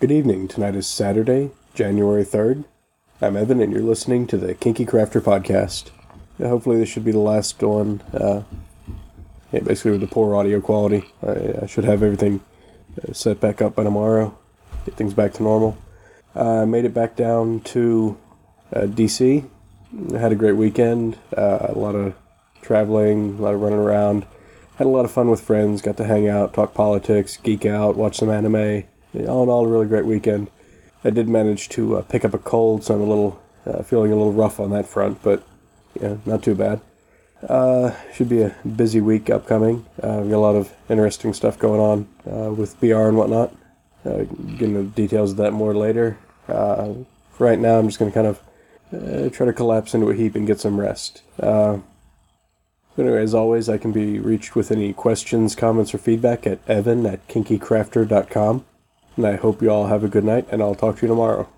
Good evening. Tonight is Saturday, January 3rd. I'm Evan, and you're listening to the Kinky Crafter podcast. Hopefully, this should be the last one. Uh, yeah, basically, with the poor audio quality, I, I should have everything uh, set back up by tomorrow, get things back to normal. I uh, made it back down to uh, DC. I had a great weekend, uh, a lot of traveling, a lot of running around. Had a lot of fun with friends, got to hang out, talk politics, geek out, watch some anime all in all, a really great weekend. I did manage to uh, pick up a cold, so I'm a little uh, feeling a little rough on that front, but yeah, not too bad. Uh, should be a busy week upcoming. Uh, got a lot of interesting stuff going on uh, with BR and whatnot. Uh, getting the details of that more later. Uh, right now, I'm just going to kind of try to collapse into a heap and get some rest. Anyway, as always, I can be reached with any questions, comments, or feedback at evan at kinkycrafter.com. And I hope you all have a good night, and I'll talk to you tomorrow.